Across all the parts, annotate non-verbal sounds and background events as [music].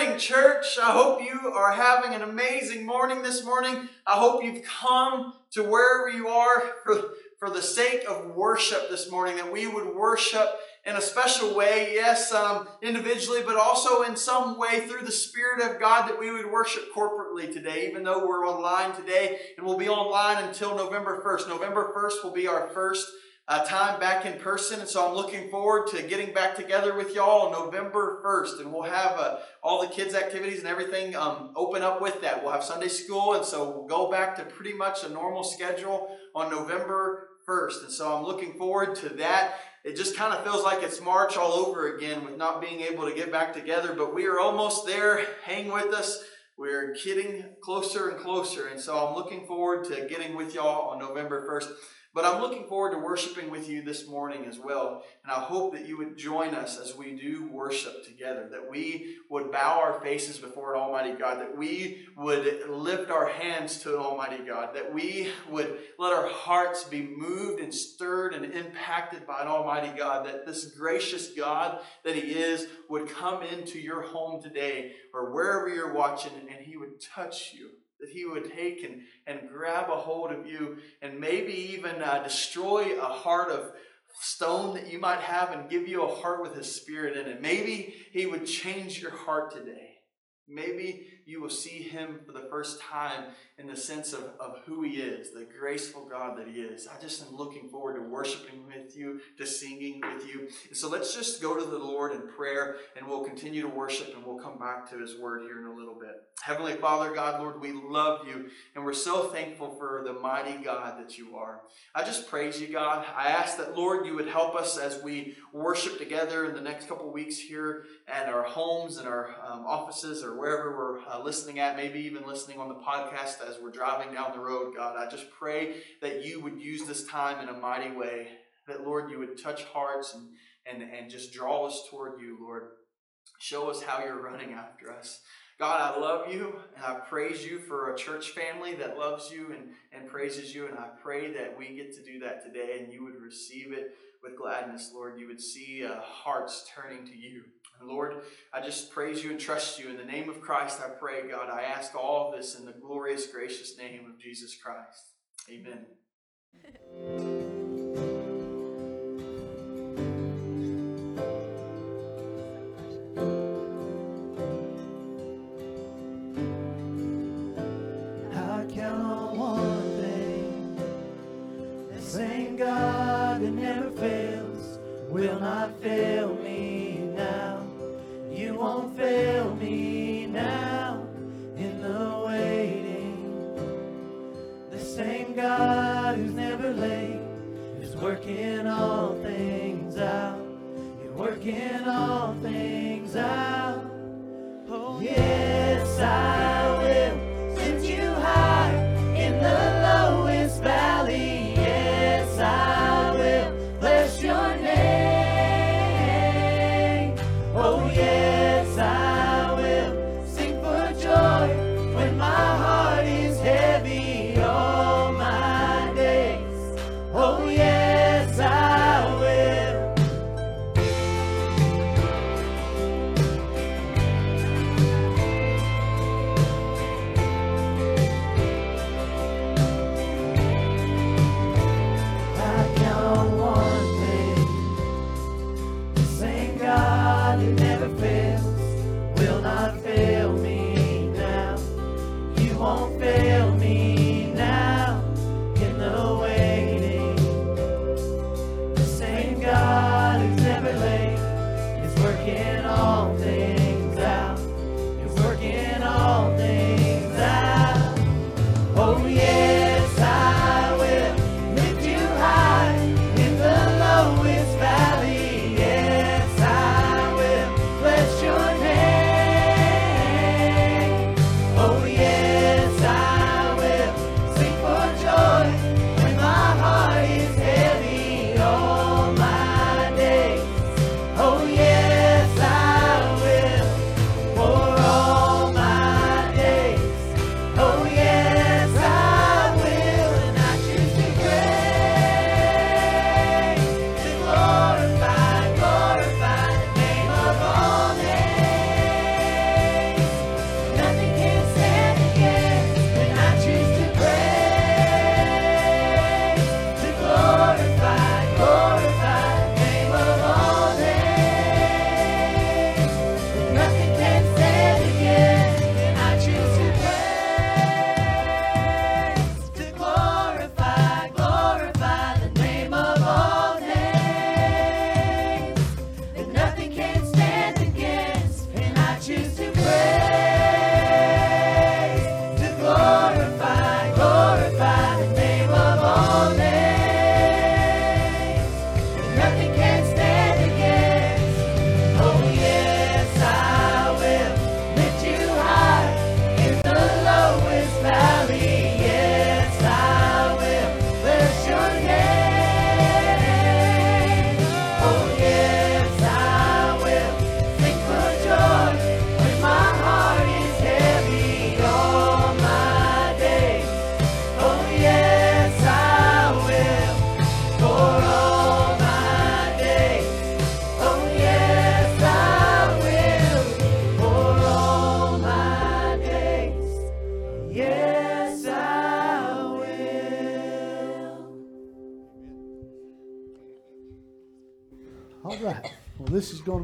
morning, church. I hope you are having an amazing morning this morning. I hope you've come to wherever you are for, for the sake of worship this morning, that we would worship in a special way, yes, um, individually, but also in some way through the Spirit of God, that we would worship corporately today, even though we're online today and we'll be online until November 1st. November 1st will be our first uh, time back in person. And so I'm looking forward to getting back together with y'all on November 1st. And we'll have uh, all the kids' activities and everything um, open up with that. We'll have Sunday school. And so we'll go back to pretty much a normal schedule on November 1st. And so I'm looking forward to that. It just kind of feels like it's March all over again with not being able to get back together, but we are almost there. Hang with us. We're getting closer and closer. And so I'm looking forward to getting with y'all on November 1st. But I'm looking forward to worshiping with you this morning as well. And I hope that you would join us as we do worship together, that we would bow our faces before an Almighty God, that we would lift our hands to an Almighty God, that we would let our hearts be moved and stirred and impacted by an Almighty God, that this gracious God that He is would come into your home today or wherever you're watching and He would touch you that he would take and, and grab a hold of you and maybe even uh, destroy a heart of stone that you might have and give you a heart with his spirit in it. Maybe he would change your heart today. Maybe you will see him for the first time in the sense of, of who he is, the graceful God that he is. I just am looking forward to worshiping with you, to singing with so let's just go to the Lord in prayer and we'll continue to worship and we'll come back to his word here in a little bit. Heavenly Father, God, Lord, we love you and we're so thankful for the mighty God that you are. I just praise you, God. I ask that, Lord, you would help us as we worship together in the next couple weeks here at our homes and our um, offices or wherever we're uh, listening at, maybe even listening on the podcast as we're driving down the road, God. I just pray that you would use this time in a mighty way, that, Lord, you would touch hearts and, and, and just draw us toward you, Lord. Show us how you're running after us. God, I love you and I praise you for a church family that loves you and, and praises you. And I pray that we get to do that today and you would receive it with gladness, Lord. You would see uh, hearts turning to you. And Lord, I just praise you and trust you. In the name of Christ, I pray, God. I ask all of this in the glorious, gracious name of Jesus Christ. Amen. [laughs] Oh, yes,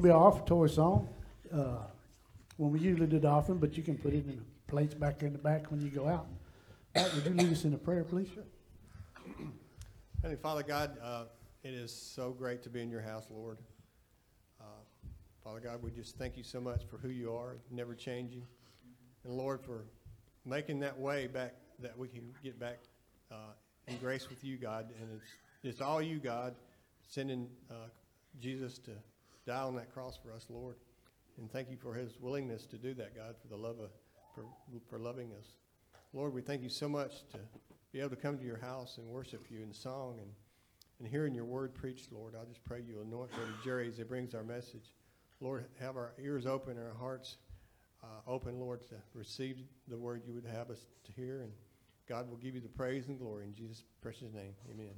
be our offertory song. Uh, when we usually do offering, but you can put it in the plates back in the back when you go out. Would you lead us in a prayer, please? [clears throat] Heavenly Father God, uh, it is so great to be in your house, Lord. Uh, Father God, we just thank you so much for who you are, never changing. And Lord, for making that way back that we can get back uh, in grace with you, God. And it's, it's all you, God, sending uh, Jesus to die on that cross for us, Lord. And thank you for his willingness to do that, God, for the love of, for, for loving us. Lord, we thank you so much to be able to come to your house and worship you in song and, and hearing your word preached, Lord. I just pray you anoint Brother Jerry as he brings our message. Lord, have our ears open and our hearts uh, open, Lord, to receive the word you would have us to hear. And God will give you the praise and glory in Jesus' precious name. Amen.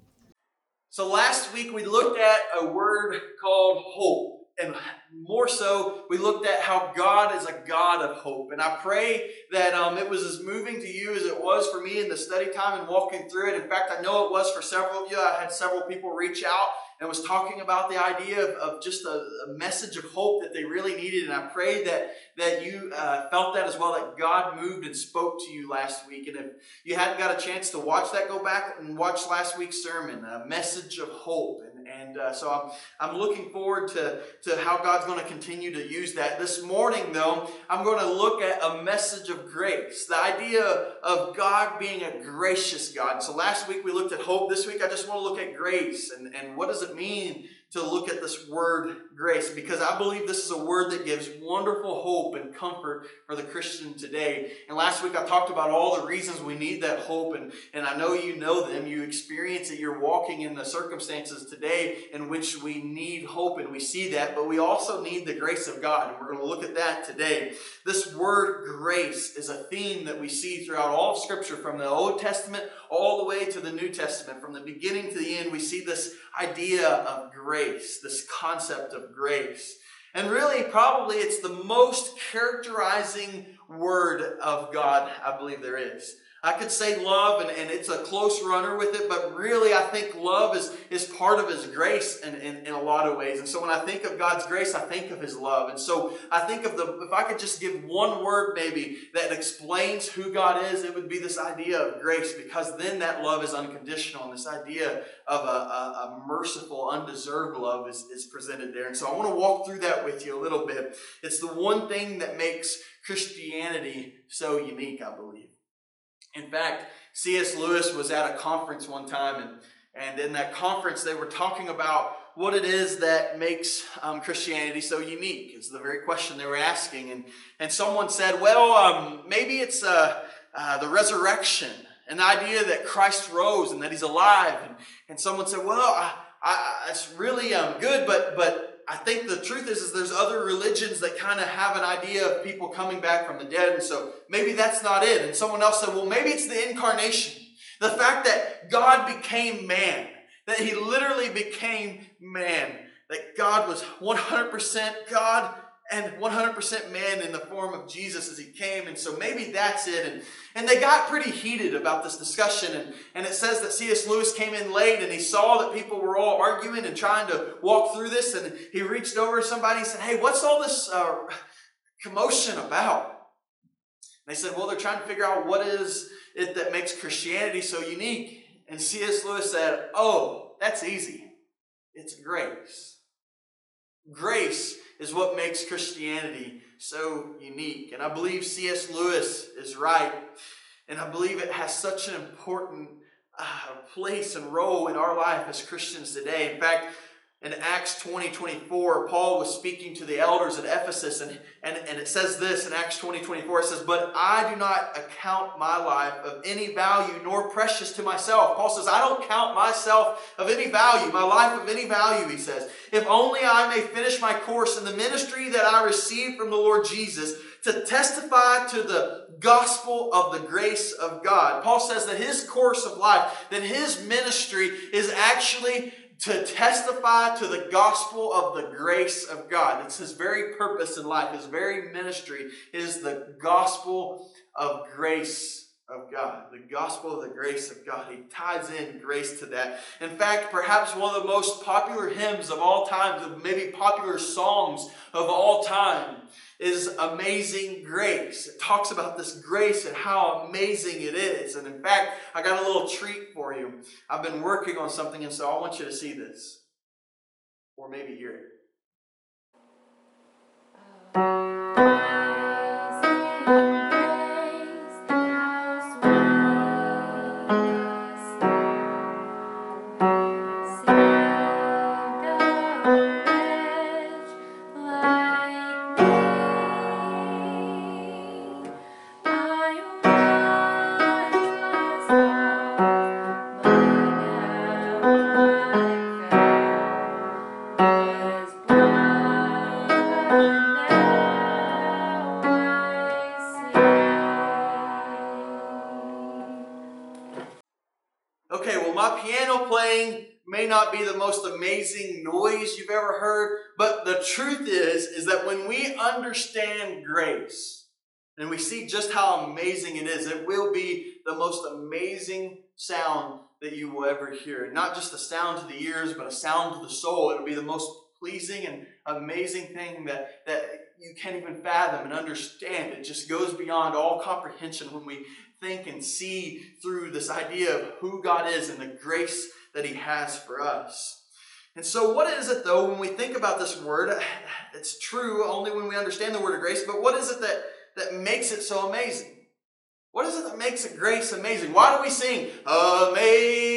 So last week we looked at a word called hope and more so, we looked at how God is a God of hope. And I pray that um, it was as moving to you as it was for me in the study time and walking through it. In fact, I know it was for several of you. I had several people reach out and was talking about the idea of, of just a, a, message of hope that they really needed. And I prayed that, that you uh, felt that as well, that God moved and spoke to you last week. And if you hadn't got a chance to watch that, go back and watch last week's sermon, a message of hope. And, uh, so I'm, I'm looking forward to, to how God's going to continue to use that. This morning, though, I'm going to look at a message of grace, the idea of God being a gracious God. So last week we looked at hope. This week I just want to look at grace and, and what does it mean to look at this word grace because I believe this is a word that gives wonderful hope and comfort for the Christian today. And last week I talked about all the reasons we need that hope, and, and I know you know them. You experience it. You're walking in the circumstances today in which we need hope, and we see that, but we also need the grace of God. And we're going to look at that today. This word grace is a theme that we see throughout all of Scripture from the Old Testament all the way to the New Testament. From the beginning to the end, we see this idea of grace, this concept of grace. And really, probably it's the most characterizing word of God I believe there is. I could say love, and, and it's a close runner with it, but really I think love is, is part of His grace in, in, in a lot of ways. And so when I think of God's grace, I think of His love. And so I think of the, if I could just give one word maybe that explains who God is, it would be this idea of grace, because then that love is unconditional. And this idea of a, a, a merciful, undeserved love is, is presented there. And so I want to walk through that with you a little bit. It's the one thing that makes Christianity so unique, I believe. In fact, C.S. Lewis was at a conference one time, and, and in that conference, they were talking about what it is that makes um, Christianity so unique. Is the very question they were asking. And, and someone said, well, um, maybe it's uh, uh, the resurrection, an idea that Christ rose and that he's alive. And, and someone said, well, I, I, it's really um, good, but, but I think the truth is, is there's other religions that kind of have an idea of people coming back from the dead, and so maybe that's not it. And someone else said, well, maybe it's the incarnation. The fact that God became man, that he literally became man, that God was 100% God and 100% man in the form of Jesus as he came. And so maybe that's it. And, and they got pretty heated about this discussion. And, and it says that C.S. Lewis came in late and he saw that people were all arguing and trying to walk through this. And he reached over to somebody and said, Hey, what's all this uh, commotion about? And they said, Well, they're trying to figure out what is it that makes Christianity so unique. And C.S. Lewis said, Oh, that's easy. It's grace. Grace is what makes Christianity so unique. And I believe C.S. Lewis is right. And I believe it has such an important uh, place and role in our life as Christians today. In fact, in Acts 20 24, Paul was speaking to the elders at Ephesus, and, and, and it says this in Acts 20 24, it says, But I do not account my life of any value nor precious to myself. Paul says, I don't count myself of any value, my life of any value, he says. If only I may finish my course in the ministry that I received from the Lord Jesus to testify to the gospel of the grace of God. Paul says that his course of life, that his ministry is actually to testify to the gospel of the grace of God. It's his very purpose in life, his very ministry is the gospel of grace of God, the gospel of the grace of God. He ties in grace to that. In fact, perhaps one of the most popular hymns of all time, maybe popular songs of all time, is Amazing Grace. It talks about this grace and how amazing it is. And in fact, I got a little treat for you. I've been working on something, and so I want you to see this, or maybe hear it. Uh, may not be the most amazing noise you've ever heard, but the truth is, is that when we understand grace and we see just how amazing it is, it will be the most amazing sound that you will ever hear. Not just a sound to the ears, but a sound to the soul. It'll be the most pleasing and amazing thing that, that you can't even fathom and understand. It just goes beyond all comprehension when we think and see through this idea of who God is and the grace that He has for us. And so, what is it though when we think about this word? It's true only when we understand the word of grace, but what is it that, that makes it so amazing? What is it that makes it grace amazing? Why do we sing Amazing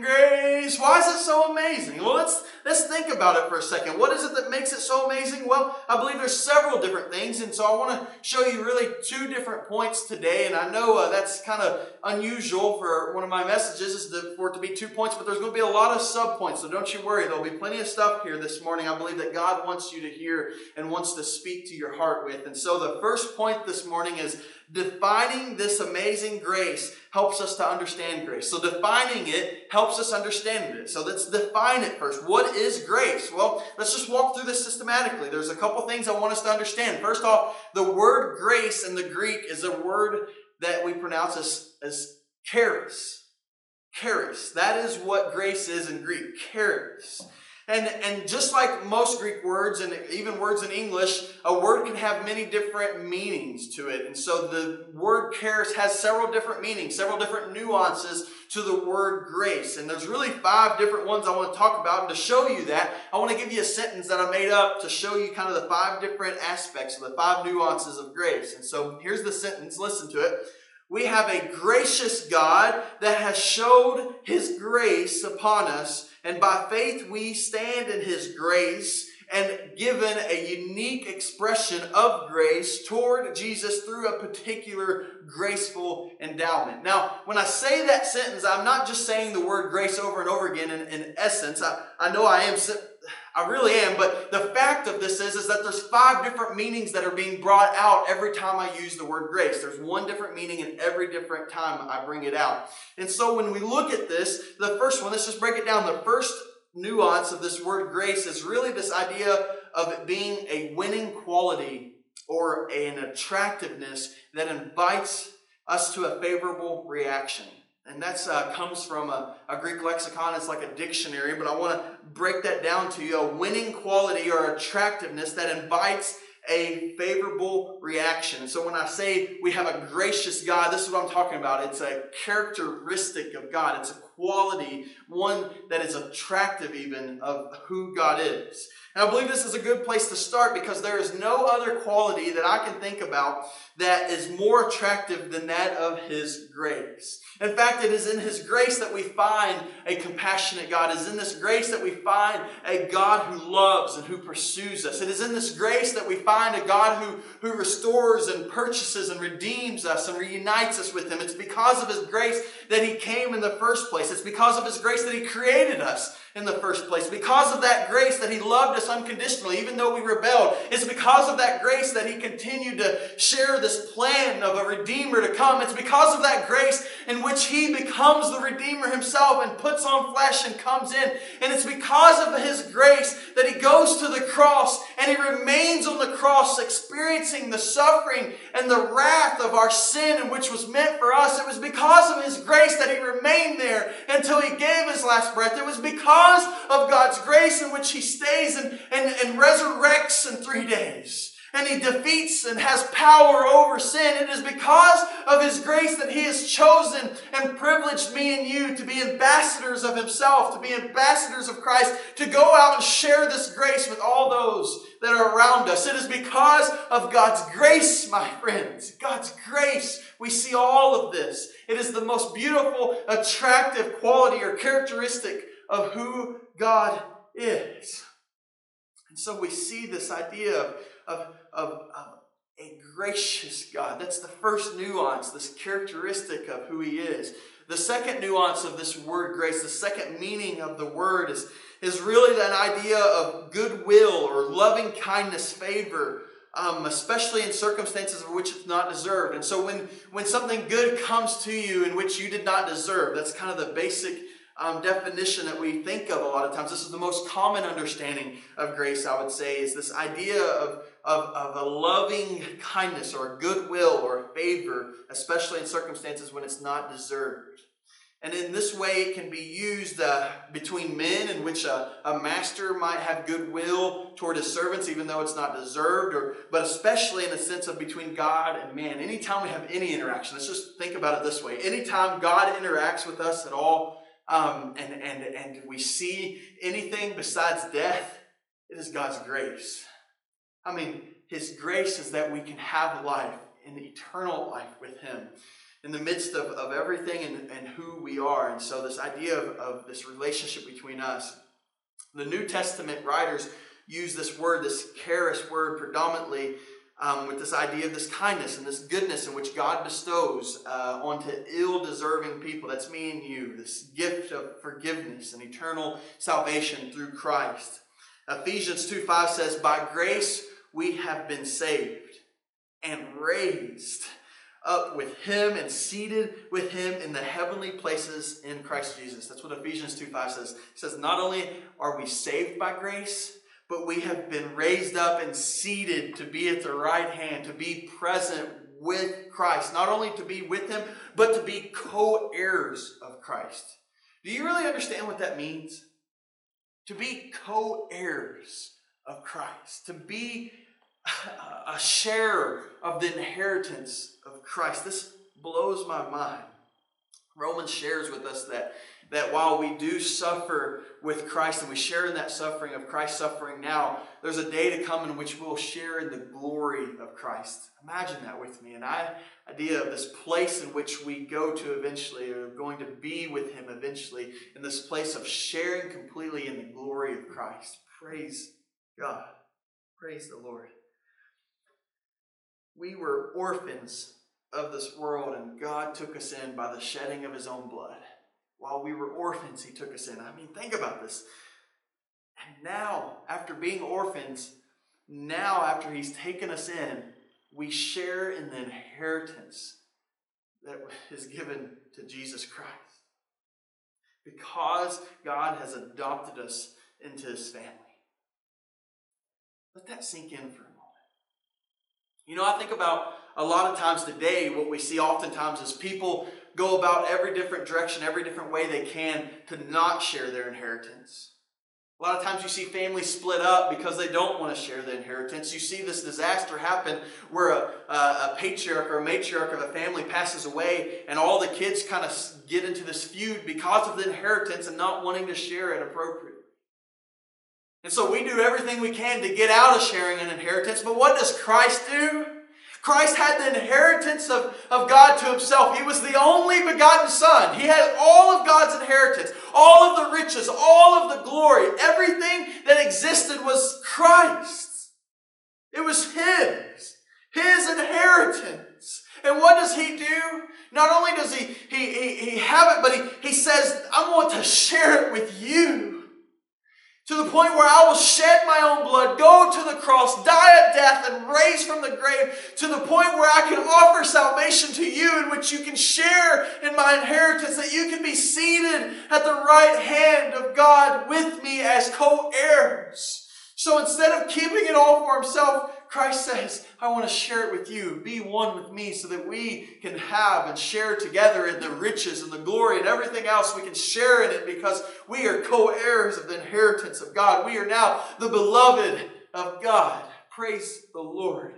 Grace? Why is it so amazing? Well, let's let's think about it for a second. What is it that makes it so amazing? Well, I believe there's several different things, and so I want to show you really two different points today. And I know uh, that's kind of unusual for one of my messages is to, for it to be two points, but there's going to be a lot of sub points, so don't you worry. There'll be plenty of stuff here this morning. I believe that God wants you to hear and wants to speak to your heart with. And so the first point this morning is defining this amazing grace helps us to understand grace. So defining it helps us understand it. So let's define it first. What is grace? Well, let's just walk through this systematically. There's a couple things I want us to understand. First off, the word grace in the Greek is a word that we pronounce as, as charis. Charis. That is what grace is in Greek. Charis. And, and just like most Greek words and even words in English, a word can have many different meanings to it. And so the word charis has several different meanings, several different nuances to the word grace. And there's really five different ones I want to talk about. And to show you that, I want to give you a sentence that I made up to show you kind of the five different aspects of the five nuances of grace. And so here's the sentence, listen to it. We have a gracious God that has showed his grace upon us and by faith, we stand in His grace and given a unique expression of grace toward Jesus through a particular graceful endowment. Now, when I say that sentence, I'm not just saying the word grace over and over again in, in essence. I, I know I am. I really am, but the fact of this is, is that there's five different meanings that are being brought out every time I use the word grace. There's one different meaning in every different time I bring it out. And so when we look at this, the first one, let's just break it down. The first nuance of this word grace is really this idea of it being a winning quality or an attractiveness that invites us to a favorable reaction. And that uh, comes from a, a, Greek lexicon. It's like a dictionary, but I want to break that down to you. A winning quality or attractiveness that invites a favorable reaction. So when I say we have a gracious God, this is what I'm talking about. It's a characteristic of God. It's a quality, one that is attractive even of who God is. And I believe this is a good place to start because there is no other quality that I can think about that is more attractive than that of His grace. In fact, it is in His grace that we find a compassionate God. It is in this grace that we find a God who loves and who pursues us. It is in this grace that we find a God who, who restores and purchases and redeems us and reunites us with Him. It's because of His grace that He came in the first place. It's because of His grace that He created us in the first place. Because of that grace that He loved us unconditionally, even though we rebelled. It's because of that grace that He continued to share this plan of a Redeemer to come. It's because of that grace in which He becomes the Redeemer Himself and puts on flesh and comes in. And it's because of His grace that He goes to the cross and He remains on the cross experiencing the suffering and the wrath of our sin which was meant for us, it was because of his grace that he remained there until he gave his last breath. It was because of God's grace in which he stays and, and, and resurrects in three days and he defeats and has power over sin. It is because of his grace that he has chosen and privileged me and you to be ambassadors of himself, to be ambassadors of Christ, to go out and share this grace with all those that are around us. It is because of God's grace, my friends. God's grace. We see all of this. It is the most beautiful, attractive quality or characteristic of who God is. And so we see this idea of, of, of, a gracious God. That's the first nuance, this characteristic of who He is. The second nuance of this word grace, the second meaning of the word is, is really that idea of goodwill or loving kindness, favor, um, especially in circumstances of which it's not deserved. And so when, when something good comes to you in which you did not deserve, that's kind of the basic um, definition that we think of a lot of times. This is the most common understanding of grace, I would say, is this idea of, of, of a loving kindness or a goodwill or a favor, especially in circumstances when it's not deserved. And in this way, it can be used uh, between men, in which a, a master might have goodwill toward his servants, even though it's not deserved, or but especially in the sense of between God and man. Anytime we have any interaction, let's just think about it this way: anytime God interacts with us at all, um, and, and, and we see anything besides death, it is God's grace. I mean, His grace is that we can have life, an eternal life with Him in the midst of, of everything and, and who we are. And so, this idea of, of this relationship between us, the New Testament writers use this word, this charis word, predominantly um, with this idea of this kindness and this goodness in which God bestows uh, onto ill deserving people. That's me and you, this gift of forgiveness and eternal salvation through Christ. Ephesians 2 5 says, By grace we have been saved and raised up with him and seated with him in the heavenly places in Christ Jesus. That's what Ephesians 2 5 says. It says, Not only are we saved by grace, but we have been raised up and seated to be at the right hand, to be present with Christ. Not only to be with Him, but to be co heirs of Christ. Do you really understand what that means? To be co heirs of Christ, to be a sharer of the inheritance of Christ. This blows my mind. Romans shares with us that that while we do suffer with Christ and we share in that suffering of Christ's suffering now, there's a day to come in which we'll share in the glory of Christ. Imagine that with me. An idea of this place in which we go to eventually, or going to be with Him eventually, in this place of sharing completely in the glory of Christ. Praise God. Praise the Lord. We were orphans of this world, and God took us in by the shedding of His own blood. While we were orphans, he took us in. I mean, think about this. And now, after being orphans, now after he's taken us in, we share in the inheritance that is given to Jesus Christ. Because God has adopted us into his family. Let that sink in for a moment. You know, I think about a lot of times today, what we see oftentimes is people go about every different direction, every different way they can to not share their inheritance. A lot of times you see families split up because they don't want to share the inheritance. You see this disaster happen where a, a, a, patriarch or a matriarch of a family passes away and all the kids kind of get into this feud because of the inheritance and not wanting to share it appropriately. And so we do everything we can to get out of sharing an inheritance, but what does Christ do? Christ had the inheritance of, of God to himself. He was the only begotten Son. He had all of God's inheritance, all of the riches, all of the glory. Everything that existed was Christ's. It was His, His inheritance. And what does He do? Not only does He, he, he, he have it, but he, he says, I want to share it with you to the point where I will shed my own blood, go to the cross, die at death, and raise from the grave, to the point where I can offer salvation to you, in which you can share in my inheritance, that you can be seated at the right hand of God with me as co heirs. So instead of keeping it all for himself, Christ says, I want to share it with you. Be one with me so that we can have and share together in the riches and the glory and everything else. We can share in it because we are co heirs of the inheritance of God. We are now the beloved of God. Praise the Lord.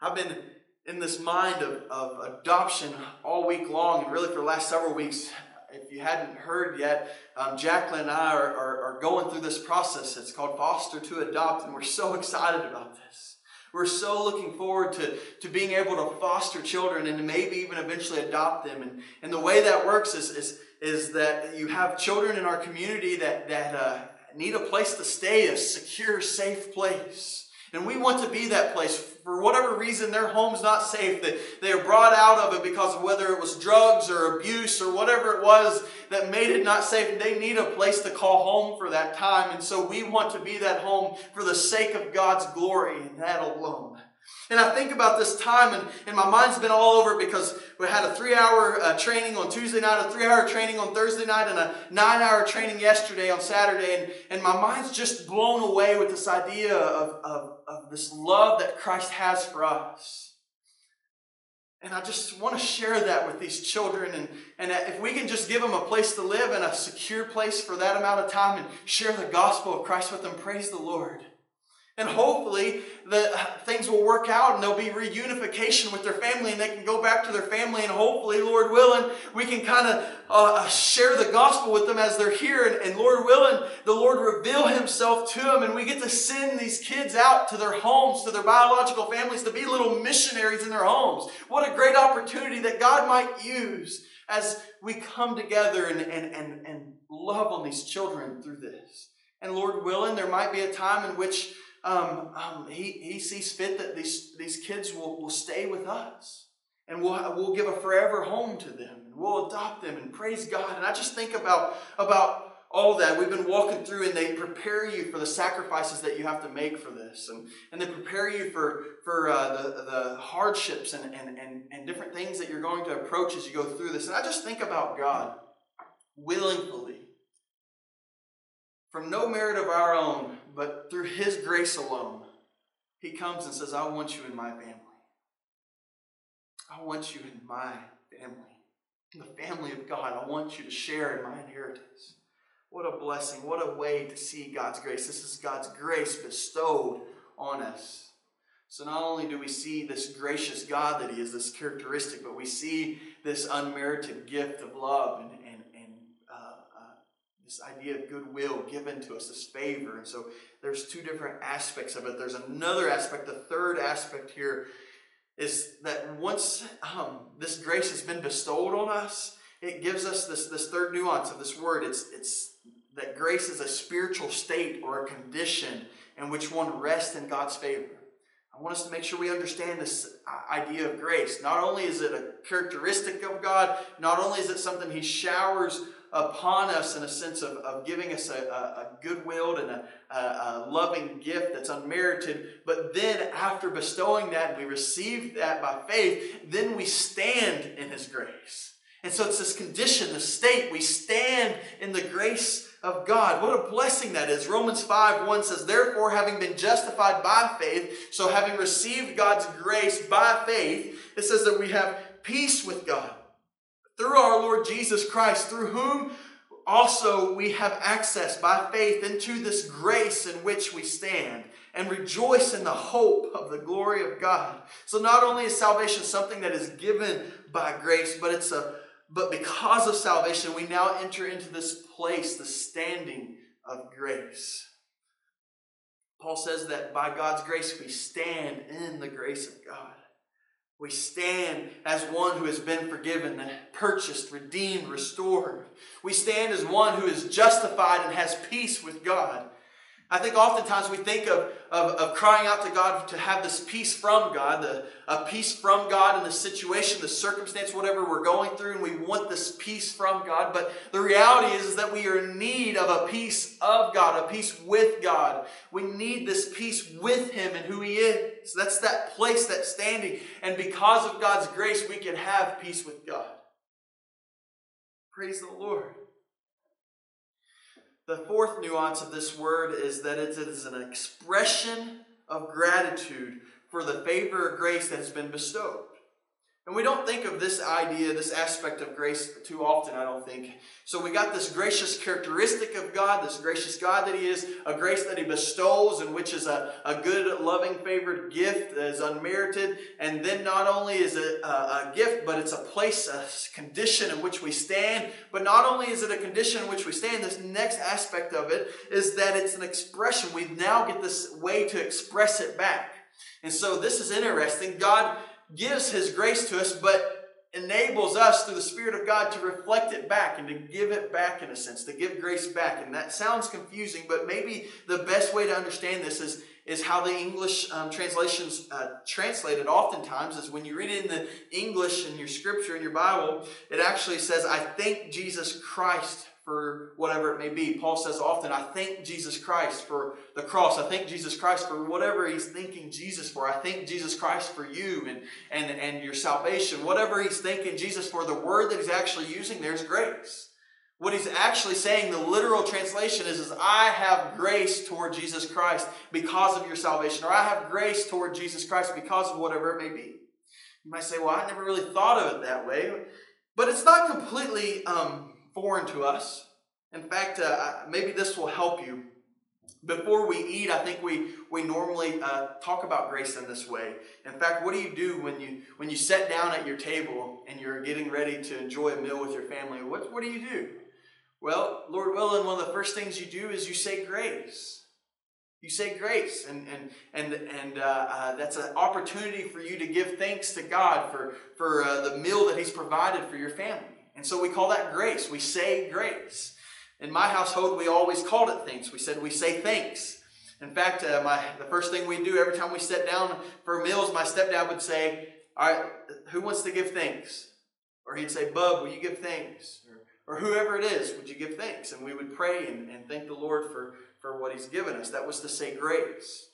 I've been in this mind of, of adoption all week long, and really for the last several weeks. If you hadn't heard yet, um, Jacqueline and I are, are, are going through this process. It's called Foster to Adopt, and we're so [laughs] excited about this. We're so looking forward to, to being able to foster children and maybe even eventually adopt them. And, and the way that works is, is, is that you have children in our community that, that uh, need a place to stay, a secure, safe place. And we want to be that place. For whatever reason, their home's not safe. That they are brought out of it because of whether it was drugs or abuse or whatever it was that made it not safe. They need a place to call home for that time. And so we want to be that home for the sake of God's glory and that alone. And I think about this time, and, and my mind's been all over because we had a three hour uh, training on Tuesday night, a three hour training on Thursday night, and a nine hour training yesterday on Saturday. And, and my mind's just blown away with this idea of, of, of this love that Christ has for us. And I just want to share that with these children. And, and if we can just give them a place to live and a secure place for that amount of time and share the gospel of Christ with them, praise the Lord. And hopefully, the things will work out and there'll be reunification with their family and they can go back to their family. And hopefully, Lord willing, we can kind of uh, share the gospel with them as they're here. And, and Lord willing, the Lord reveal Himself to them and we get to send these kids out to their homes, to their biological families, to be little missionaries in their homes. What a great opportunity that God might use as we come together and, and, and, and love on these children through this. And Lord willing, there might be a time in which um, um, he, he sees fit that these, these kids will, will stay with us. And we'll, we'll give a forever home to them. And we'll adopt them and praise God. And I just think about, about all that. We've been walking through and they prepare you for the sacrifices that you have to make for this. And, and they prepare you for, for uh, the, the hardships and, and, and, and different things that you're going to approach as you go through this. And I just think about God willingly, from no merit of our own, but through His grace alone, He comes and says, I want you in my family. I want you in my family. In the family of God, I want you to share in my inheritance. What a blessing. What a way to see God's grace. This is God's grace bestowed on us. So not only do we see this gracious God that He is, this characteristic, but we see this unmerited gift of love and, this idea of goodwill given to us, this favor. And so there's two different aspects of it. There's another aspect, the third aspect here is that once um, this grace has been bestowed on us, it gives us this, this third nuance of this word. It's, it's that grace is a spiritual state or a condition in which one rests in God's favor. I want us to make sure we understand this idea of grace. Not only is it a characteristic of God, not only is it something He showers upon us in a sense of, of giving us a, a, a goodwill and a, a, loving gift that's unmerited. But then, after bestowing that, we receive that by faith, then we stand in His grace. And so it's this condition, the state, we stand in the grace of God. What a blessing that is. Romans 5 1 says, Therefore, having been justified by faith, so having received God's grace by faith, it says that we have peace with God through our Lord Jesus Christ, through whom also we have access by faith into this grace in which we stand and rejoice in the hope of the glory of God. So not only is salvation something that is given by grace, but it's a but because of salvation, we now enter into this place, the standing of grace. Paul says that by God's grace we stand in the grace of God. We stand as one who has been forgiven, purchased, redeemed, restored. We stand as one who is justified and has peace with God. I think oftentimes we think of, of, of, crying out to God to have this peace from God, the, a peace from God in the situation, the circumstance, whatever we're going through, and we want this peace from God. But the reality is, is that we are in need of a peace of God, a peace with God. We need this peace with Him and who He is. That's that place, that standing. And because of God's grace, we can have peace with God. Praise the Lord. The fourth nuance of this word is that it is an expression of gratitude for the favor or grace that has been bestowed. And we don't think of this idea, this aspect of grace too often, I don't think. So we got this gracious characteristic of God, this gracious God that He is, a grace that He bestows, and which is a, a good, loving, favored gift that is unmerited. And then not only is it a, a gift, but it's a place, a condition in which we stand. But not only is it a condition in which we stand, this next aspect of it is that it's an expression. We now get this way to express it back. And so this is interesting. God gives His grace to us, but enables us through the Spirit of God to reflect it back and to give it back in a sense, to give grace back. And that sounds confusing, but maybe the best way to understand this is, is how the English um, translations uh, translate it oftentimes is when you read it in the English in your scripture in your Bible, it actually says, I thank Jesus Christ for whatever it may be. Paul says often, I thank Jesus Christ for the cross. I thank Jesus Christ for whatever he's thanking Jesus for. I thank Jesus Christ for you and, and, and your salvation. Whatever he's thanking Jesus for, the word that he's actually using there is grace. What he's actually saying, the literal translation is, is I have grace toward Jesus Christ because of your salvation, or I have grace toward Jesus Christ because of whatever it may be. You might say, well, I never really thought of it that way. But it's not completely um, foreign to us. In fact, uh, maybe this will help you. Before we eat, I think we, we normally uh, talk about grace in this way. In fact, what do you do when you when you sit down at your table and you're getting ready to enjoy a meal with your family? What, what do you do? Well, Lord willing, one of the first things you do is you say grace. You say grace, and and and and uh, uh, that's an opportunity for you to give thanks to God for for uh, the meal that He's provided for your family. And so we call that grace. We say grace. In my household, we always called it thanks. We said we say thanks. In fact, uh, my the first thing we do every time we sit down for meals, my stepdad would say, "All right, who wants to give thanks?" Or he'd say, "Bub, will you give thanks?" Or, or whoever it is, would you give thanks? And we would pray and, and thank the Lord for for what He's given us. That was to say grace.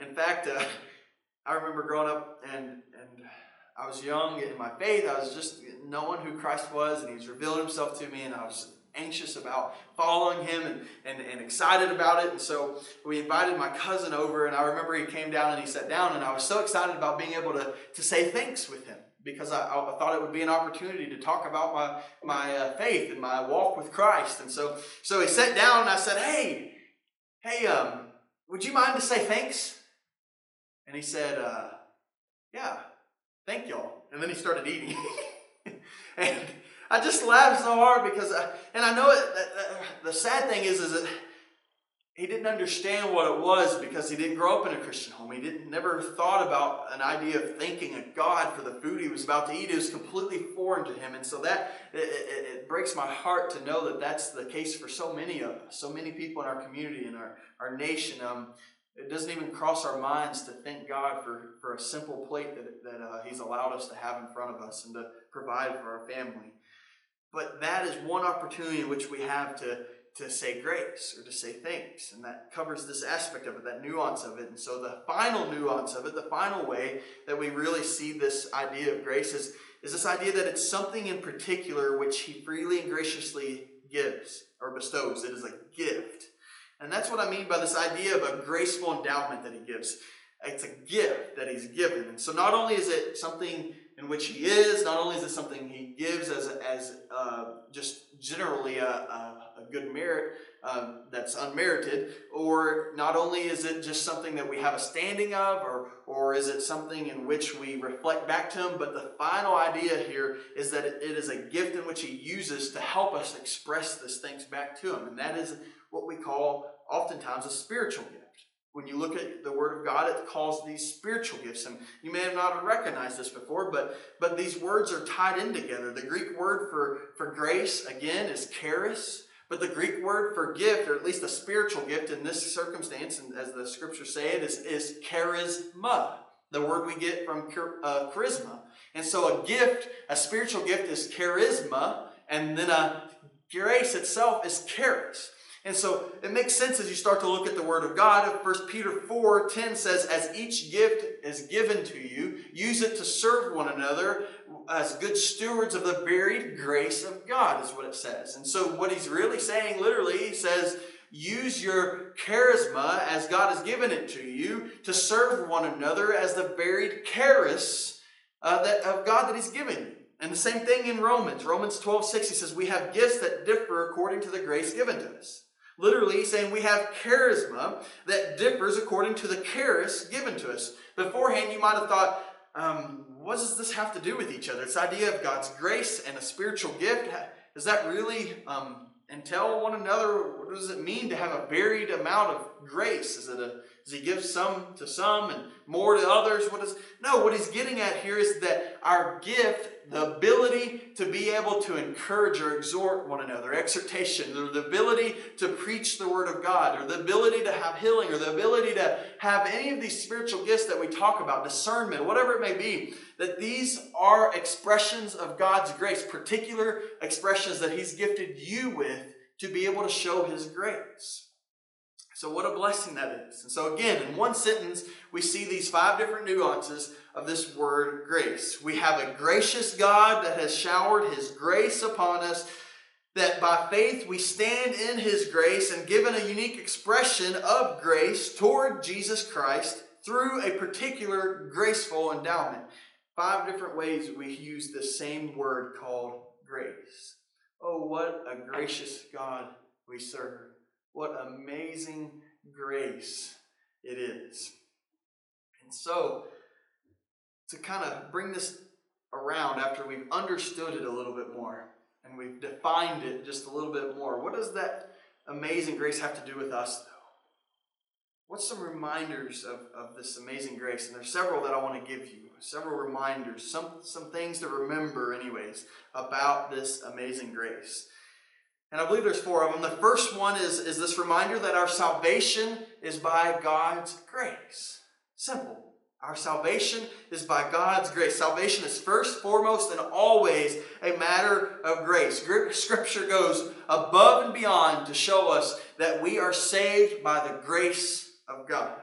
In fact, uh, [laughs] I remember growing up and and I was young in my faith. I was just knowing who Christ was, and He was revealing Himself to me, and I was anxious about following Him and, and, and excited about it. And so we invited my cousin over, and I remember he came down and he sat down, and I was so excited about being able to, to say thanks with him because I, I thought it would be an opportunity to talk about my, my uh, faith and my walk with Christ. And so, so he sat down, and I said, Hey, hey, um, would you mind to say thanks? And he said, uh, Yeah thank y'all. And then he started eating. [laughs] and I just laughed so hard because, I, and I know it, the sad thing is, is that he didn't understand what it was because he didn't grow up in a Christian home. He didn't never thought about an idea of thanking a God for the food he was about to eat. It was completely foreign to him, and so that it, it, it, breaks my heart to know that that's the case for so many of us, so many people in our community and our our nation. Um, it doesn't even cross our minds to thank God for, for a simple plate that, that uh, He's allowed us to have in front of us and to provide for our family. But that is one opportunity in which we have to, to say grace or to say thanks. And that covers this aspect of it, that nuance of it. And so the final nuance of it, the final way that we really see this idea of grace is, is this idea that it's something in particular which He freely and graciously gives or bestows. It is a gift. And that's what I mean by this idea of a graceful endowment that he gives. It's a gift that he's given. And so not only is it something in which he is, not only is it something he gives as, as uh, just generally a, a, a good merit um, that's unmerited, or not only is it just something that we have a standing of, or, or is it something in which we reflect back to him, but the final idea here is that it is a gift in which he uses to help us express these things back to him. And that is what we call oftentimes a spiritual gift. When you look at the Word of God, it calls these spiritual gifts. And you may have not recognized this before, but, but these words are tied in together. The Greek word for, for grace, again, is charis. But the Greek word for gift, or at least a spiritual gift in this circumstance, and as the scriptures say it, is, is charisma, the word we get from uh, charisma. And so a gift, a spiritual gift is charisma, and then a grace itself is charis. And so it makes sense as you start to look at the Word of God. 1 Peter 4 10 says, As each gift is given to you, use it to serve one another as good stewards of the varied grace of God, is what it says. And so what he's really saying, literally, he says, use your charisma as God has given it to you to serve one another as the varied charis uh, that, of God that He's given you. And the same thing in Romans. Romans 12, 6, he says, We have gifts that differ according to the grace given to us. Literally, saying we have charisma that differs according to the charis given to us. Beforehand, you might have thought, um, what does this have to do with each other? This idea of God's grace and a spiritual gift, does that really um, entail one another? What does it mean to have a varied amount of grace? Is it a does he give some to some and more to others? What is no? What he's getting at here is that our gift, the ability to be able to encourage or exhort one another, exhortation, or the ability to preach the word of God, or the ability to have healing, or the ability to have any of these spiritual gifts that we talk about, discernment, whatever it may be, that these are expressions of God's grace, particular expressions that He's gifted you with to be able to show His grace. So, what a blessing that is. And so, again, in one sentence, we see these five different nuances of this word grace. We have a gracious God that has showered his grace upon us, that by faith we stand in his grace and given a unique expression of grace toward Jesus Christ through a particular graceful endowment. Five different ways we use the same word called grace. Oh, what a gracious God we serve. What amazing grace it is. And so, to kind of bring this around after we've understood it a little bit more and we've defined it just a little bit more, what does that amazing grace have to do with us, though? What's some reminders of, of this amazing grace? And there's several that I want to give you. Several reminders, some, some things to remember, anyways, about this amazing grace. And I believe there's four of them. The first one is, is this reminder that our salvation is by God's grace. Simple. Our salvation is by God's grace. Salvation is first, foremost, and always a matter of grace. Scripture goes above and beyond to show us that we are saved by the grace of God.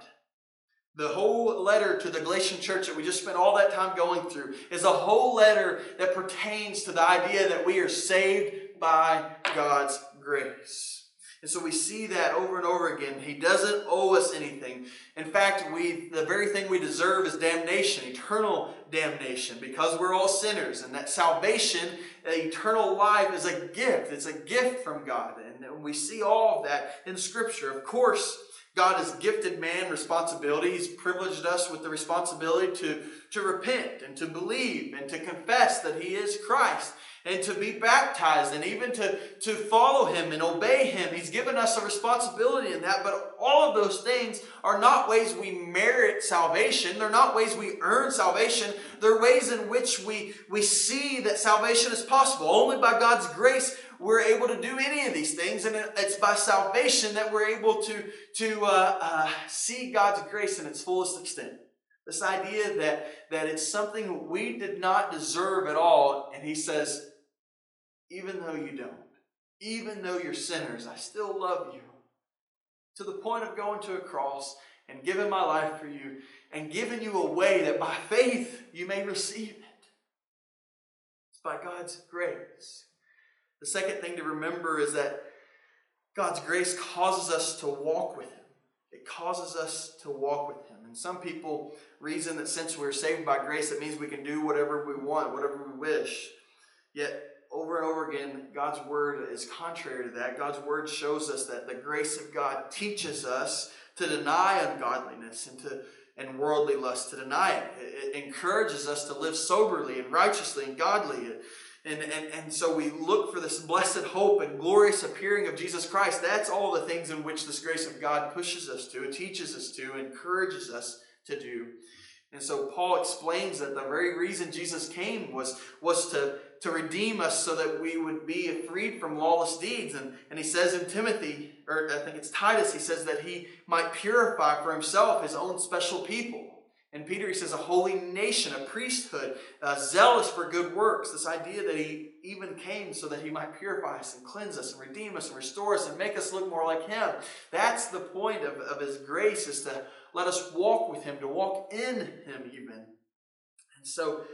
The whole letter to the Galatian church that we just spent all that time going through is a whole letter that pertains to the idea that we are saved by God's grace. And so we see that over and over again. He doesn't owe us anything. In fact, we the very thing we deserve is damnation, eternal damnation, because we're all sinners. And that salvation, that eternal life, is a gift. It's a gift from God. And we see all of that in Scripture. Of course, God has gifted man responsibility. He's privileged us with the responsibility to, to repent and to believe and to confess that He is Christ and to be baptized and even to, to follow him and obey him. He's given us a responsibility in that, but all of those things are not ways we merit salvation. They're not ways we earn salvation. They're ways in which we, we see that salvation is possible. Only by God's grace we're able to do any of these things, and it's by salvation that we're able to, to uh, uh, see God's grace in its fullest extent. This idea that, that it's something we did not deserve at all, and He says, even though you don't. Even though you're sinners, I still love you. To the point of going to a cross and giving my life for you and giving you a way that by faith you may receive it. It's by God's grace. The second thing to remember is that God's grace causes us to walk with Him. It causes us to walk with Him. And some people reason that since we're saved by grace, it means we can do whatever we want, whatever we wish. Yet over and over again, God's word is contrary to that. God's word shows us that the grace of God teaches us to deny ungodliness and to and worldly lust, to deny it. It encourages us to live soberly and righteously and godly. And, and, and so we look for this blessed hope and glorious appearing of Jesus Christ. That's all the things in which this grace of God pushes us to, it teaches us to, encourages us to do. And so Paul explains that the very reason Jesus came was, was to, to redeem us so that we would be freed from lawless deeds. And, and he says in Timothy, or I think it's Titus, he says that he might purify for himself his own special people. And Peter, he says, a holy nation, a priesthood, uh, zealous for good works. This idea that he even came so that he might purify us and cleanse us and redeem us and restore us and make us look more like him. That's the point of, of his grace, is to let us walk with him, to walk in him even. And so,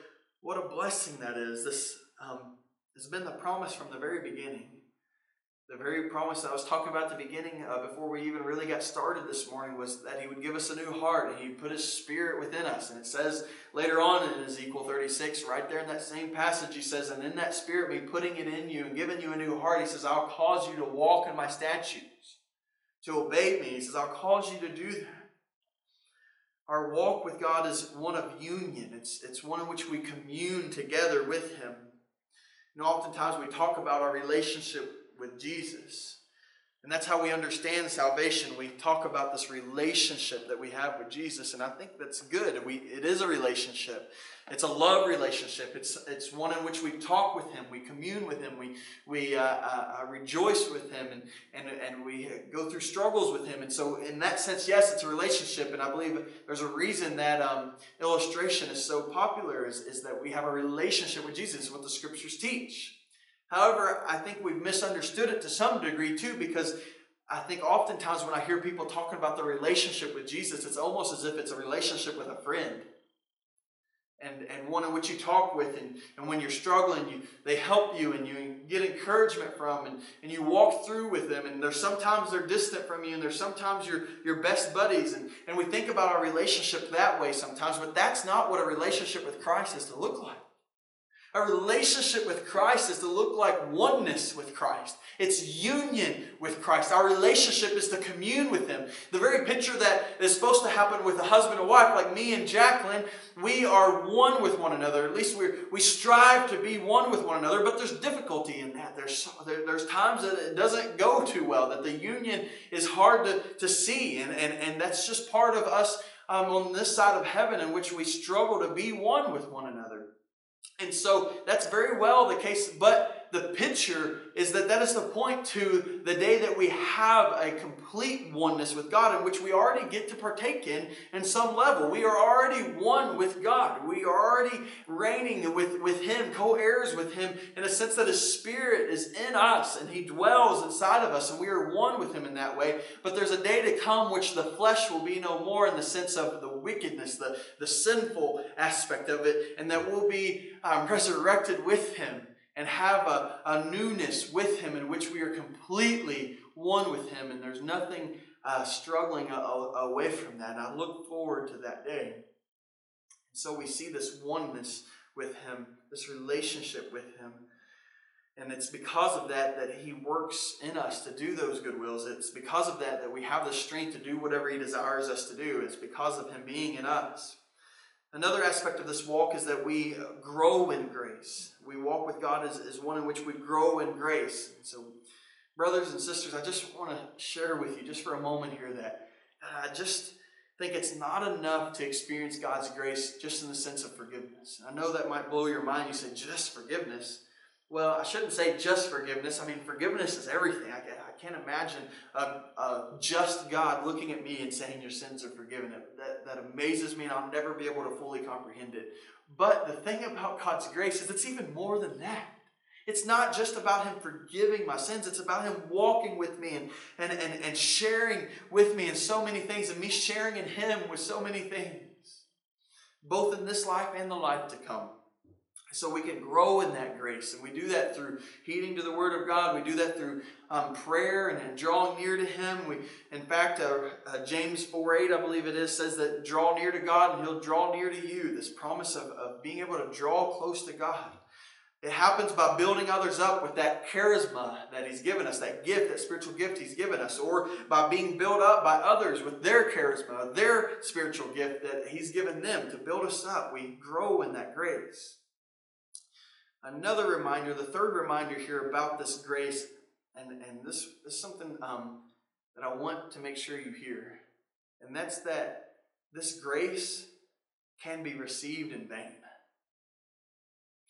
what a blessing that is. This um, has been the promise from the very beginning The very promise that I was talking about at the beginning, uh, before we even really got started this morning, was that He would give us a new heart and He'd put His Spirit within us. And it says later on in Ezekiel 36, right there in that same passage, He says, And in that Spirit, me putting it in you and giving you a new heart, He says, I'll cause you to walk in my statutes, to obey me. He says, I'll cause you to do that. Our walk with God is one of union. It's, it's one in which we commune together with Him. Know, oftentimes we talk about our relationship with Jesus. And that's how we understand salvation. We talk about this relationship that we have with Jesus, and I think that's good. We, it is a relationship. It's a love relationship. It's, it's one in which we talk with Him, we commune with Him, we, we uh, uh, rejoice with Him, and, and, and we go through struggles with Him. And so, in that sense, yes, it's a relationship, and I believe there's a reason that um, illustration is so popular, is, is that we have a relationship with Jesus, what the Scriptures teach. However, I think we've misunderstood it to some degree too, because I think oftentimes when I hear people talking about the relationship with Jesus, it's almost as if it's a relationship with a friend. And, and one in which you talk with, and, and when you're struggling, you, they help you and you get encouragement from, and, and you walk through with them. And there's sometimes they're distant from you, and there's sometimes your, your best buddies. And, and we think about our relationship that way sometimes, but that's not what a relationship with Christ is to look like. A relationship with Christ is to look like oneness with Christ. It's union with Christ. Our relationship is to commune with Him. The very picture that is supposed to happen with a husband and wife, like me and Jacqueline, we are one with one another. At least we we strive to be one with one another, but there's difficulty in that. There's, there, there's times that it doesn't go too well, that the union is hard to, to see, and, and, and that's just part of us um, on this side of heaven in which we struggle to be one with one another. And so that's very well the case, but the picture is that that is the point to the day that we have a complete oneness with God in which we already get to partake in in some level. We are already one with God. We are already reigning with, with Him, co-heirs with Him in a sense that His Spirit is in us and He dwells inside of us and we are one with Him in that way. But there's a day to come which the flesh will be no more in the sense of the wickedness, the, the sinful aspect of it, and that we'll be um, resurrected with Him and have a, a newness with Him in which we are completely one with Him, and there's nothing uh, struggling a, a, away from that. And I look forward to that day. So we see this oneness with Him, this relationship with Him. And it's because of that that He works in us to do those good wills. It's because of that that we have the strength to do whatever He desires us to do. It's because of Him being in us. Another aspect of this walk is that we uh, grow in grace. We walk with God as, as one in which we grow in grace. So, brothers and sisters, I just want to share with you just for a moment here that I just think it's not enough to experience God's grace just in the sense of forgiveness. I know that might blow your mind. You say, just forgiveness. Well, I shouldn't say just forgiveness. I mean, forgiveness is everything. I, I can't imagine a, a, just God looking at me and saying, Your sins are forgiven. That, that amazes me, and I'll never be able to fully comprehend it. But the thing about God's grace is it's even more than that. It's not just about Him forgiving my sins, it's about Him walking with me and, and, and, and sharing with me in so many things, and me sharing in Him with so many things, both in this life and the life to come so we can grow in that grace. And we do that through heeding to the Word of God. We do that through um, prayer and, and, drawing near to Him. We, in fact, uh, uh, James 4 8, I believe it is, says that draw near to God and He'll draw near to you. This promise of, of being able to draw close to God. It happens by building others up with that charisma that He's given us, that gift, that spiritual gift He's given us, or by being built up by others with their charisma, their spiritual gift that He's given them to build us up. We grow in that grace. Another reminder, the third reminder here about this grace, and, and this, is something um, that I want to make sure you hear, and that's that this grace can be received in vain.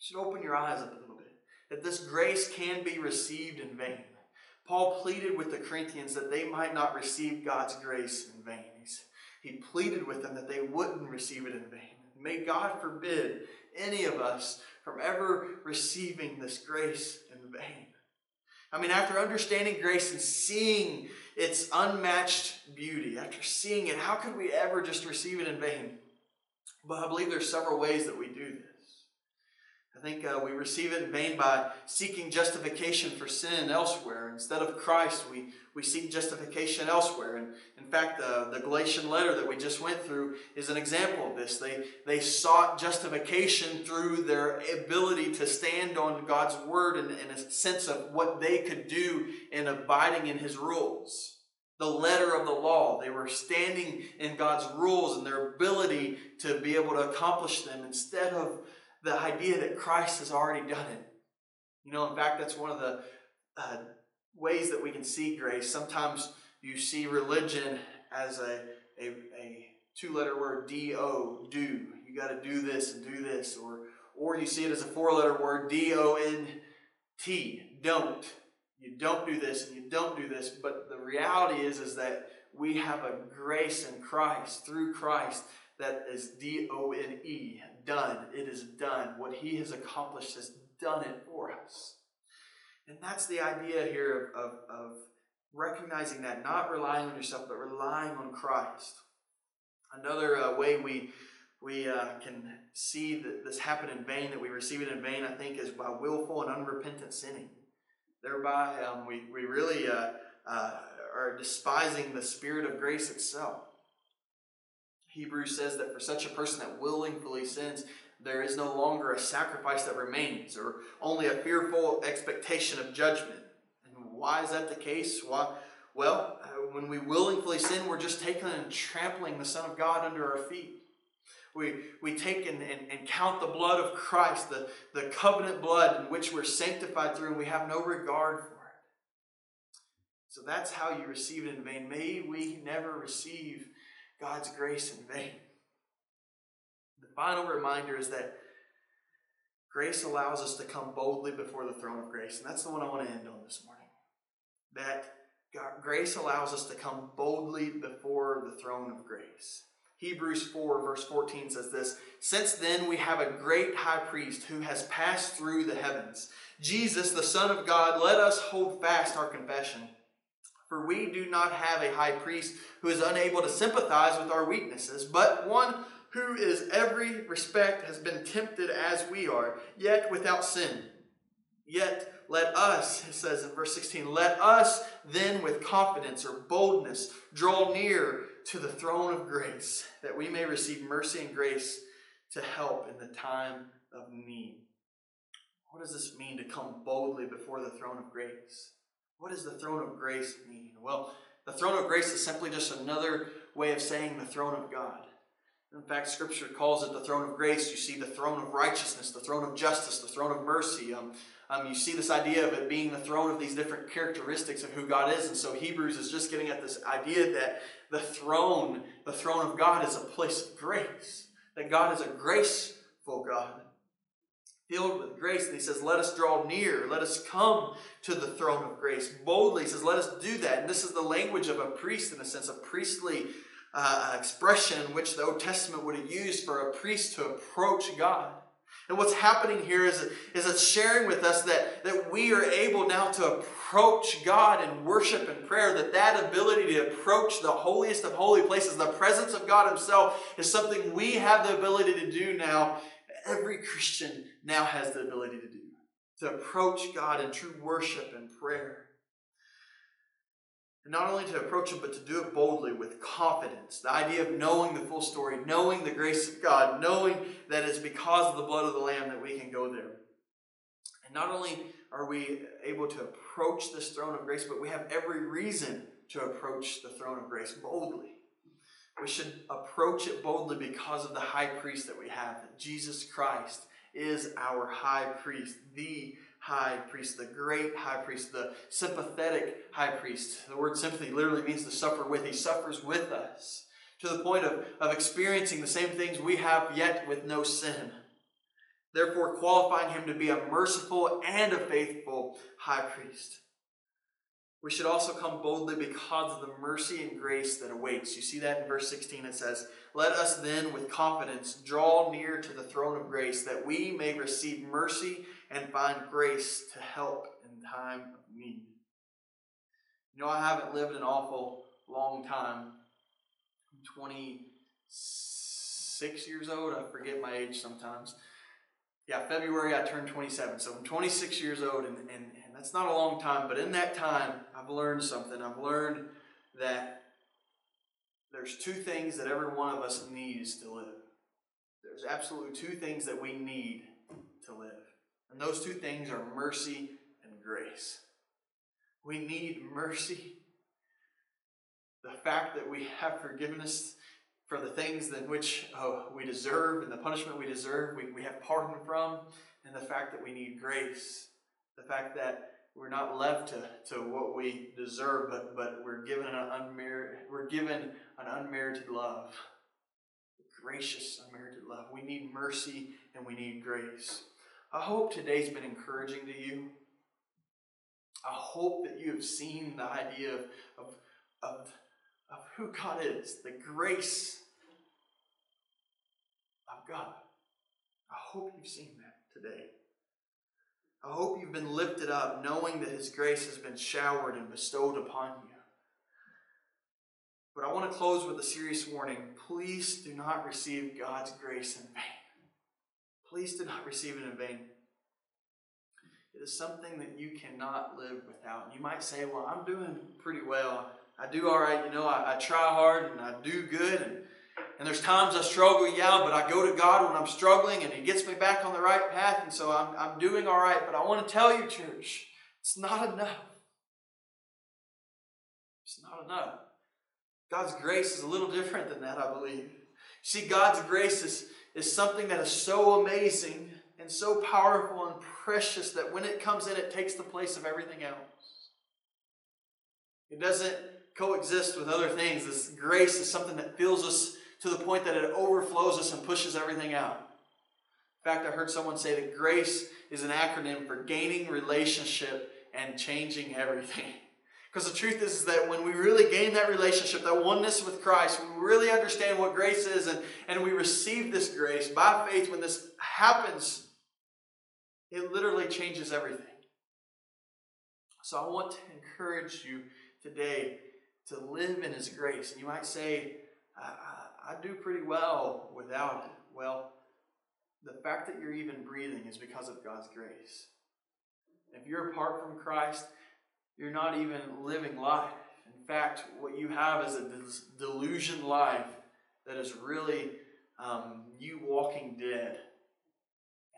You should open your eyes up a little bit. That this grace can be received in vain. Paul pleaded with the Corinthians that they might not receive God's grace in vain. He pleaded with them that they wouldn't receive it in vain. May God forbid any of us from ever receiving this grace in vain. I mean, after understanding grace and seeing its unmatched beauty, after seeing it, how could we ever just receive it in vain? But I believe there's several ways that we do this. I think uh, we receive it in vain by seeking justification for sin elsewhere. Instead of Christ, we, we seek justification elsewhere. And in fact, the, the Galatian letter that we just went through is an example of this. They, they sought justification through their ability to stand on God's word and, and a sense of what they could do in abiding in his rules. The letter of the law. They were standing in God's rules and their ability to be able to accomplish them instead of the idea that Christ has already done it. You know, in fact, that's one of the uh, ways that we can see grace. Sometimes you see religion as a, a, a two letter word, D O, do. You got to do this and do this. Or, or you see it as a four letter word, D O N T, don't. You don't do this and you don't do this. But the reality is, is that we have a grace in Christ, through Christ, that is D O N E, done. It is done. What He has accomplished has done it for us. And that's the idea here of, of, of recognizing that, not relying on yourself, but relying on Christ. Another uh, way we we uh, can see that this happen in vain, that we receive it in vain, I think, is by willful and unrepentant sinning. Thereby, um, we, we really uh, uh, are despising the Spirit of grace itself. Hebrews says that for such a person that willingly sins, there is no longer a sacrifice that remains, or only a fearful expectation of judgment. And why is that the case? Why? Well, uh, when we willingly sin, we're just taking and trampling the Son of God under our feet. We, we take and, and, and count the blood of Christ, the, the covenant blood in which we're sanctified through, and we have no regard for it. So that's how you receive it in vain. May we never receive God's grace in vain. The final reminder is that grace allows us to come boldly before the throne of grace. And that's the one I want to end on this morning. That God, grace allows us to come boldly before the throne of grace. Hebrews 4, verse 14 says this Since then we have a great high priest who has passed through the heavens, Jesus, the Son of God, let us hold fast our confession. For we do not have a high priest who is unable to sympathize with our weaknesses, but one who is every respect has been tempted as we are, yet without sin. Yet let us, it says in verse 16, let us then with confidence or boldness draw near to the throne of grace, that we may receive mercy and grace to help in the time of need. What does this mean to come boldly before the throne of grace? What does the throne of grace mean? Well, the throne of grace is simply just another way of saying the throne of God. In fact, Scripture calls it the throne of grace. You see the throne of righteousness, the throne of justice, the throne of mercy. Um, um, you see this idea of it being the throne of these different characteristics of who God is. And so Hebrews is just getting at this idea that the throne, the throne of God, is a place of grace. That God is a graceful God filled with grace. And he says, Let us draw near. Let us come to the throne of grace boldly. He says, Let us do that. And this is the language of a priest, in a sense, a priestly uh, expression which the Old Testament would have used for a priest to approach God. And what's happening here is, is it's sharing with us that, that we are able now to approach God in worship and prayer, that that ability to approach the holiest of holy places, the presence of God himself, is something we have the ability to do now every Christian now has the ability to do to approach God in true worship and prayer. And not only to approach Him, but to do it boldly with confidence. The idea of knowing the full story, knowing the grace of God, knowing that it's because of the blood of the Lamb that we can go there. And not only are we able to approach this throne of grace, but we have every reason to approach the throne of grace boldly. We should approach it boldly because of the high priest that we have. That Jesus Christ is our high priest, the high priest, the great high priest, the sympathetic high priest. The word sympathy literally means to suffer with. He suffers with us to the point of, of experiencing the same things we have yet with no sin. Therefore, qualifying him to be a merciful and a faithful high priest. We should also come boldly because of the mercy and grace that awaits. You see that in verse 16. It says, Let us then with confidence draw near to the throne of grace that we may receive mercy and find grace to help in time of need. You know, I haven't lived an awful long time. I'm 26 years old. I forget my age sometimes. yeah, February I turned 27. So I'm 26 years old, and, and, and that's not a long time, but in that time, I've learned something. I've learned that there's two things that every one of us needs to live. There's absolutely two things that we need to live. And those two things are mercy and grace. We need mercy. The fact that we have forgiveness for the things in which oh, we deserve and the punishment we deserve, we, we have pardon from, and the fact that we need grace. The fact that we're not left to, to what we deserve, but, but we're given an unmerited, we're given an unmerited love. Gracious, unmerited love. We need mercy and we need grace. I hope today's been encouraging to you. I hope that you have seen the idea of, of, of, of who God is, the grace of God. I hope you've seen that today. I hope you've been lifted up knowing that His grace has been showered and bestowed upon you. But I want to close with a serious warning. Please do not receive God's grace in vain. Please do not receive it in vain. It is something that you cannot live without. You might say, Well, I'm doing pretty well. I do all right. You know, I, I try hard and I do good. And, and there's times I struggle, yeah, but I go to God when I'm struggling and He gets me back on the right path. And so I'm, I'm doing all right. But I want to tell you, church, it's not enough. It's not enough. God's grace is a little different than that, I believe. See, God's grace is, is something that is so amazing and so powerful and precious that when it comes in, it takes the place of everything else. It doesn't coexist with other things. This grace is something that fills us to the point that it overflows us and pushes everything out. In fact, I heard someone say that grace is an acronym for gaining relationship and changing everything. [laughs] Because the truth is, is that when we really gain that relationship, that oneness with Christ, we really understand what grace is and, and we receive this grace by faith, when this happens, it literally changes everything. So I want to encourage you today to live in His grace. And you might say, I, I, do pretty well without it. Well, the fact that you're even breathing is because of God's grace. If you're apart from Christ, you're not even living life. In fact, what you have is a delusion life that is really um, you walking dead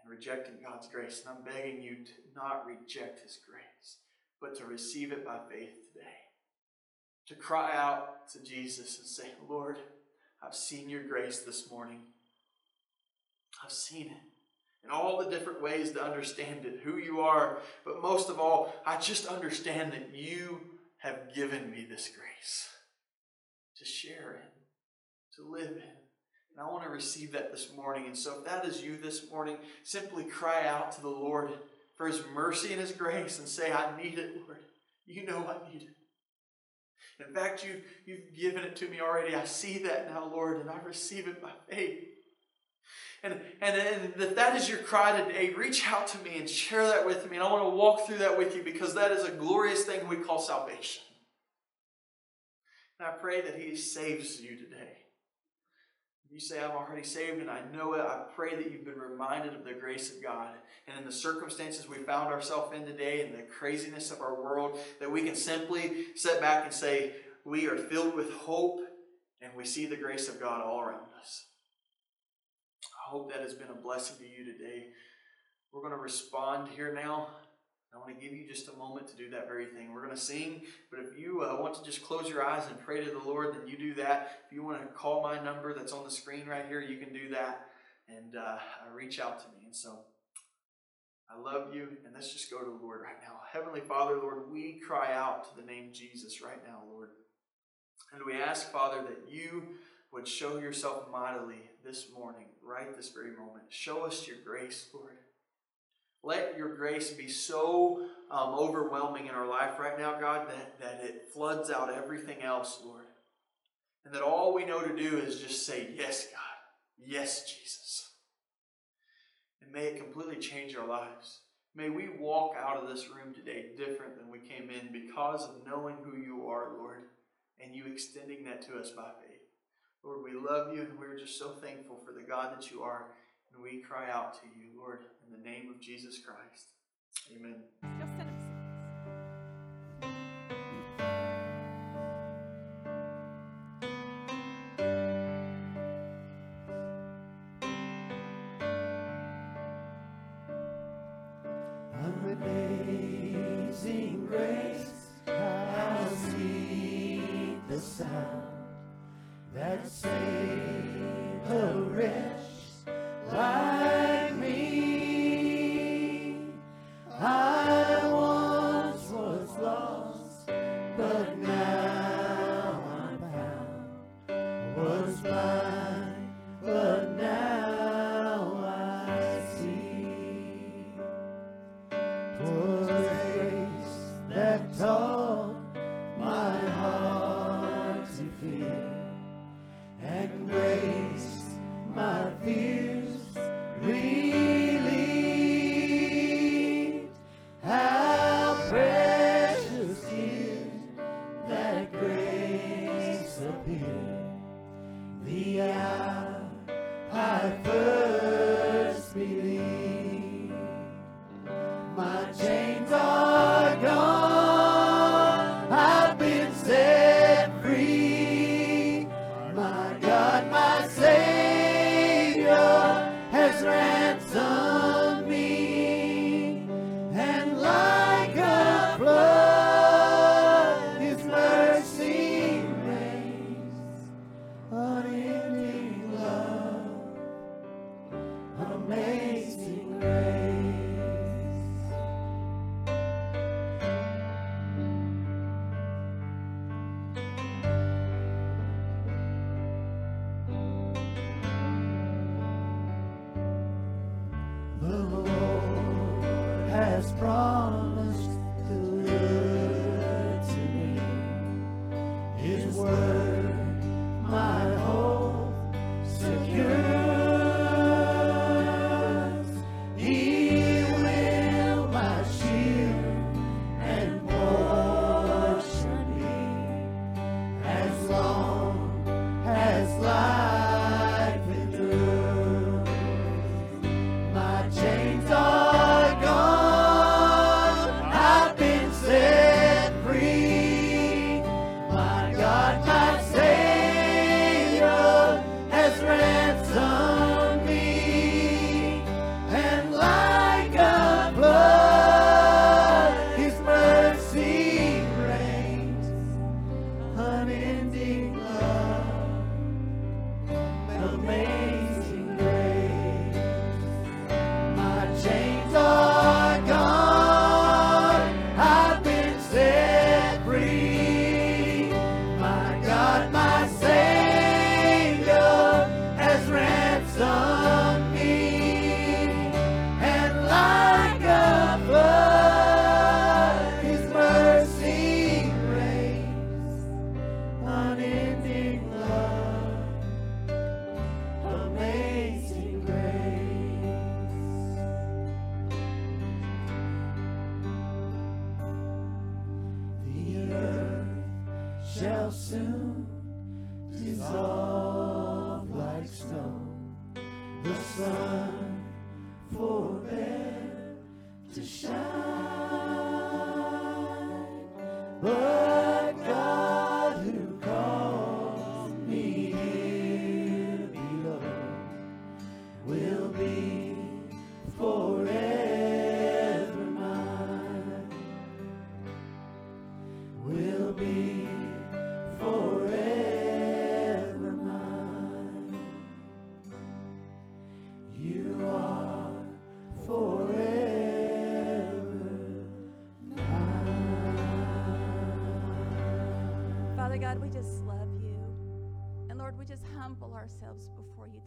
and rejecting God's grace. And I'm begging you to not reject His grace, but to receive it by faith today. To cry out to Jesus and say, Lord, I've seen your grace this morning. I've seen it in all the different ways to understand it, who you are. But most of all, I just understand that you have given me this grace to share in, to live in. And I want to receive that this morning. And so if that is you this morning, simply cry out to the Lord for his mercy and his grace and say, I need it, Lord. You know I need it. In fact, you, you've given it to me already. I see that now, Lord, and I receive it by faith. And, and, and if that is your cry today, reach out to me and share that with me. And I want to walk through that with you because that is a glorious thing we call salvation. And I pray that He saves you today. You say, I'm already saved and I know it. I pray that you've been reminded of the grace of God. And in the circumstances we found ourselves in today and the craziness of our world, that we can simply sit back and say, We are filled with hope and we see the grace of God all around us I hope that has been a blessing to you today. We're going to respond here now. I want to give you just a moment to do that very thing. We're going to sing, but if you uh, want to just close your eyes and pray to the Lord, then you do that. If you want to call my number that's on the screen right here, you can do that and uh, reach out to me. And so I love you, and let's just go to the Lord right now. Heavenly Father, Lord, we cry out to the name Jesus right now, Lord. And we ask, Father, that you would show yourself mightily this morning, right this very moment. Show us your grace, Lord. Let your grace be so um, overwhelming in our life right now, God, that, that it floods out everything else, Lord. And that all we know to do is just say, Yes, God. Yes, Jesus. And may it completely change our lives. May we walk out of this room today different than we came in because of knowing who you are, Lord, and you extending that to us by faith. Lord, we love you and we're just so thankful for the God that you are. And we cry out to you, Lord, in the name of Jesus Christ. Amen.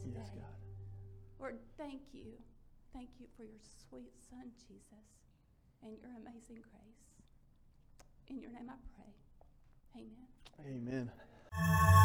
today. Yes, God. Lord, thank you. Thank you for your sweet son, Jesus, and your amazing grace. In your name I pray. Amen. Amen.